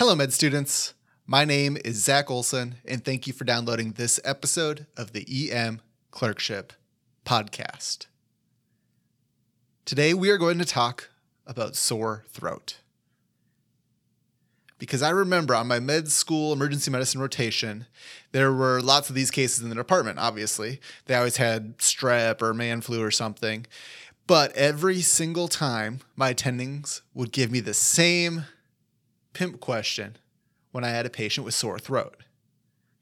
Hello, med students. My name is Zach Olson, and thank you for downloading this episode of the EM Clerkship Podcast. Today, we are going to talk about sore throat. Because I remember on my med school emergency medicine rotation, there were lots of these cases in the department, obviously. They always had strep or man flu or something. But every single time, my attendings would give me the same pimp question when I had a patient with sore throat.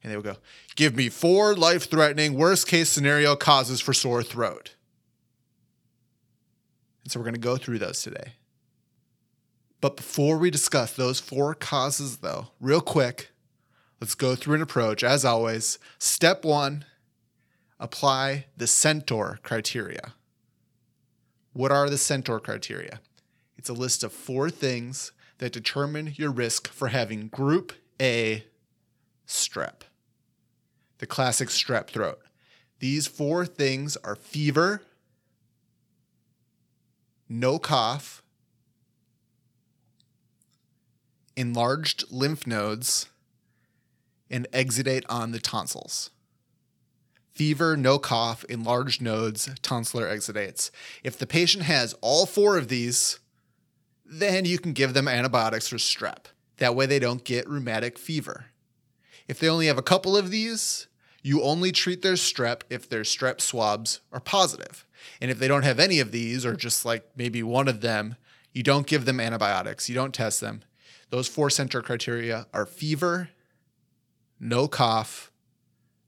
And they would go, Give me four life threatening, worst case scenario causes for sore throat. And so we're going to go through those today. But before we discuss those four causes, though, real quick, let's go through an approach. As always, step one apply the Centor criteria. What are the Centor criteria? It's a list of four things that determine your risk for having group A strep, the classic strep throat. These four things are fever, no cough, enlarged lymph nodes, and exudate on the tonsils. Fever, no cough, enlarged nodes, tonsillar exudates. If the patient has all four of these, then you can give them antibiotics for strep. That way they don't get rheumatic fever. If they only have a couple of these, you only treat their strep if their strep swabs are positive. And if they don't have any of these, or just like maybe one of them, you don't give them antibiotics, you don't test them. Those four Centor criteria are fever, no cough,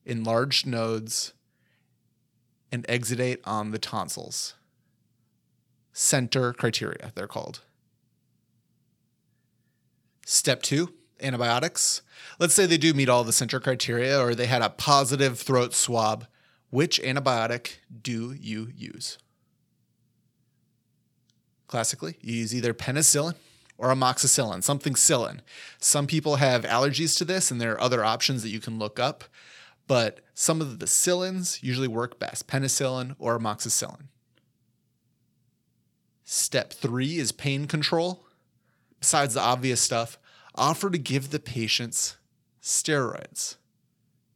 enlarged nodes, and exudate on the tonsils. Centor criteria, they're called. Step two, antibiotics. Let's say they do meet all the Centor criteria or they had a positive throat swab. Which antibiotic do you use? Classically, you use either penicillin or amoxicillin, something cillin. Some people have allergies to this, and there are other options that you can look up, but some of the cillins usually work best penicillin or amoxicillin. Step three is pain control. Besides the obvious stuff, offer to give the patients steroids.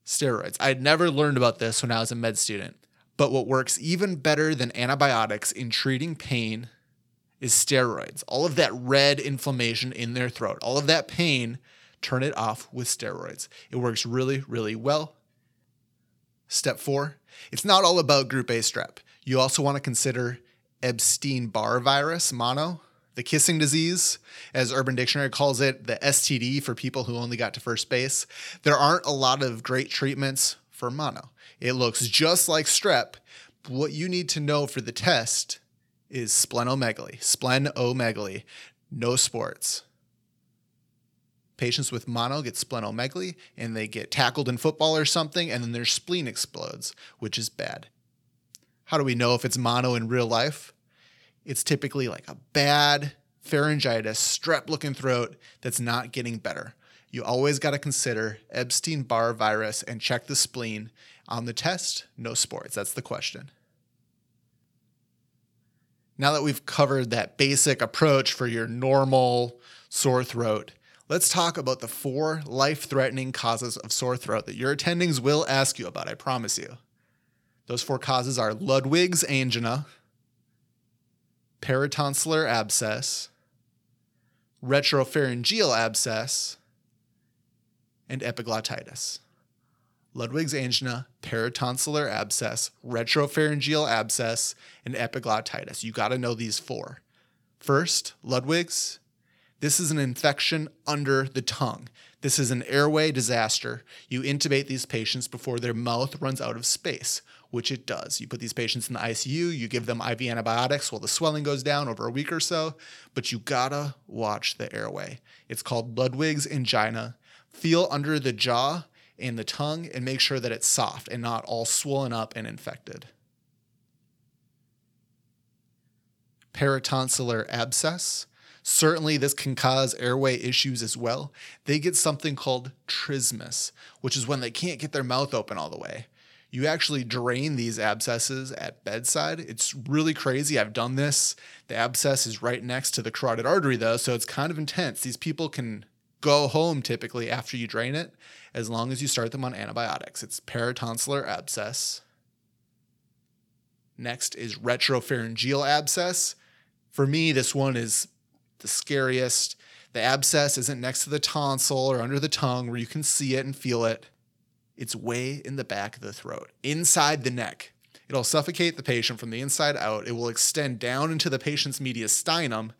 Steroids. I had never learned about this when I was a med student, but what works even better than antibiotics in treating pain is steroids. All of that red inflammation in their throat, all of that pain, turn it off with steroids. It works really, really well. Step four, it's not all about group A strep. You also want to consider Epstein Barr virus, mono, the kissing disease, as Urban Dictionary calls it, the STD for people who only got to first base. There aren't a lot of great treatments for mono. It looks just like strep. What you need to know for the test is splenomegaly, splenomegaly, no sports. Patients with mono get splenomegaly and they get tackled in football or something, and then their spleen explodes, which is bad. How do we know if it's mono in real life? It's typically like a bad pharyngitis, strep looking throat that's not getting better. You always got to consider Epstein Barr virus and check the spleen. On the test, no sports. That's the question. Now that we've covered that basic approach for your normal sore throat, let's talk about the four life threatening causes of sore throat that your attendings will ask you about, I promise you. Those four causes are Ludwig's angina, peritonsillar abscess, retropharyngeal abscess, and epiglottitis. Ludwig's angina, peritonsillar abscess, retropharyngeal abscess, and epiglottitis. You got to know these four. First, Ludwig's. This is an infection under the tongue. This is an airway disaster. You intubate these patients before their mouth runs out of space which it does. You put these patients in the ICU, you give them IV antibiotics while the swelling goes down over a week or so, but you gotta watch the airway. It's called Ludwig's angina. Feel under the jaw and the tongue and make sure that it's soft and not all swollen up and infected. Peritonsillar abscess. Certainly, this can cause airway issues as well. They get something called trismus, which is when they can't get their mouth open all the way you actually drain these abscesses at bedside. It's really crazy. I've done this. The abscess is right next to the carotid artery, though, so it's kind of intense. These people can go home typically after you drain it, as long as you start them on antibiotics. It's paratonsillar abscess. Next is retropharyngeal abscess. For me, this one is the scariest. The abscess isn't next to the tonsil or under the tongue where you can see it and feel it. It's way in the back of the throat, inside the neck. It'll suffocate the patient from the inside out. It will extend down into the patient's mediastinum.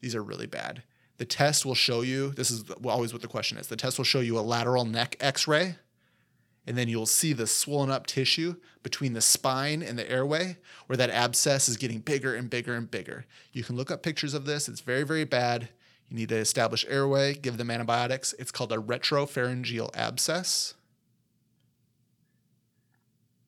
These are really bad. The test will show you this is always what the question is. The test will show you a lateral neck x ray, and then you'll see the swollen up tissue between the spine and the airway where that abscess is getting bigger and bigger and bigger. You can look up pictures of this. It's very, very bad. You need to establish airway, give them antibiotics. It's called a retropharyngeal abscess.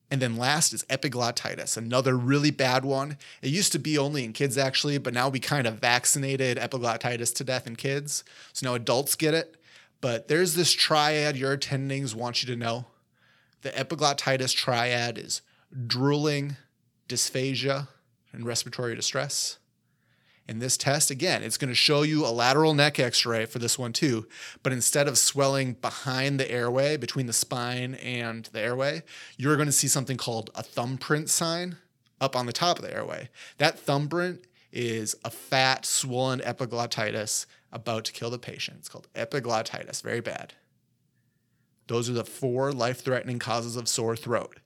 And then last is epiglottitis, another really bad one. It used to be only in kids actually, but now we kind of vaccinated epiglottitis to death in kids. So now adults get it. But there's this triad your attendings want you to know. The epiglottitis triad is drooling, dysphagia, and respiratory distress. In this test, again, it's going to show you a lateral neck x ray for this one too. But instead of swelling behind the airway, between the spine and the airway, you're going to see something called a thumbprint sign up on the top of the airway. That thumbprint is a fat, swollen epiglottitis about to kill the patient. It's called epiglottitis, very bad. Those are the four life threatening causes of sore throat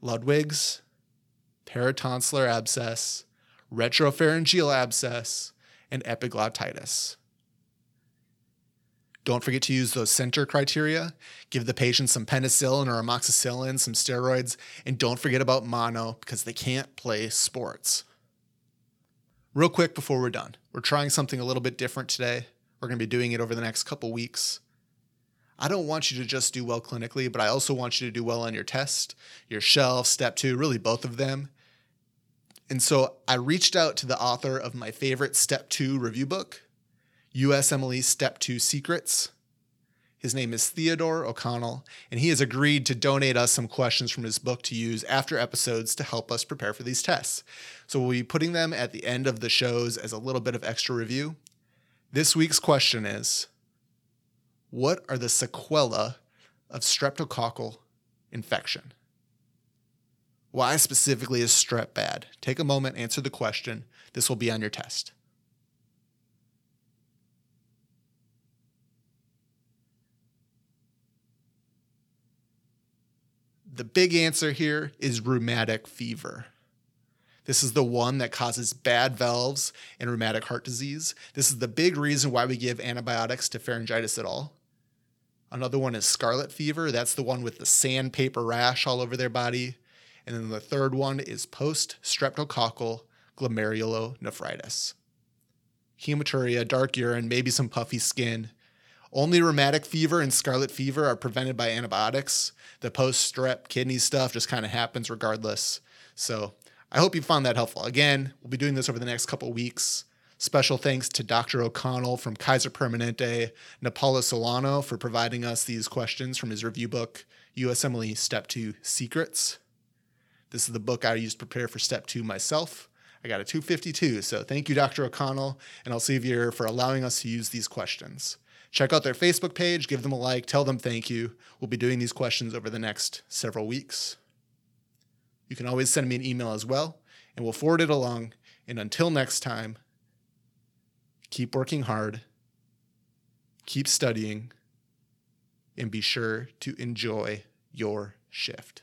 Ludwig's, paratonsillar abscess, retropharyngeal abscess, and epiglottitis. Don't forget to use those Centor criteria. Give the patient some penicillin or amoxicillin, some steroids, and don't forget about mono because they can't play sports. Real quick before we're done, we're trying something a little bit different today. We're going to be doing it over the next couple weeks. I don't want you to just do well clinically, but I also want you to do well on your test, your shelf, step two, really both of them. And so I reached out to the author of my favorite Step 2 review book, USMLE Step 2 Secrets. His name is Theodore O'Connell, and he has agreed to donate us some questions from his book to use after episodes to help us prepare for these tests. So we'll be putting them at the end of the shows as a little bit of extra review. This week's question is What are the sequela of streptococcal infection? Why specifically is strep bad? Take a moment, answer the question. This will be on your test. The big answer here is rheumatic fever. This is the one that causes bad valves and rheumatic heart disease. This is the big reason why we give antibiotics to pharyngitis at all. Another one is scarlet fever. That's the one with the sandpaper rash all over their body. And then the third one is post streptococcal glomerulonephritis. Hematuria, dark urine, maybe some puffy skin. Only rheumatic fever and scarlet fever are prevented by antibiotics. The post strep kidney stuff just kind of happens regardless. So I hope you found that helpful. Again, we'll be doing this over the next couple weeks. Special thanks to Dr. O'Connell from Kaiser Permanente, Napala Solano for providing us these questions from his review book, USMLE Step 2 Secrets. This is the book I used to prepare for step two myself. I got a 252. So thank you, Dr. O'Connell and Elsevier for allowing us to use these questions. Check out their Facebook page, give them a like, tell them thank you. We'll be doing these questions over the next several weeks. You can always send me an email as well, and we'll forward it along. And until next time, keep working hard, keep studying, and be sure to enjoy your shift.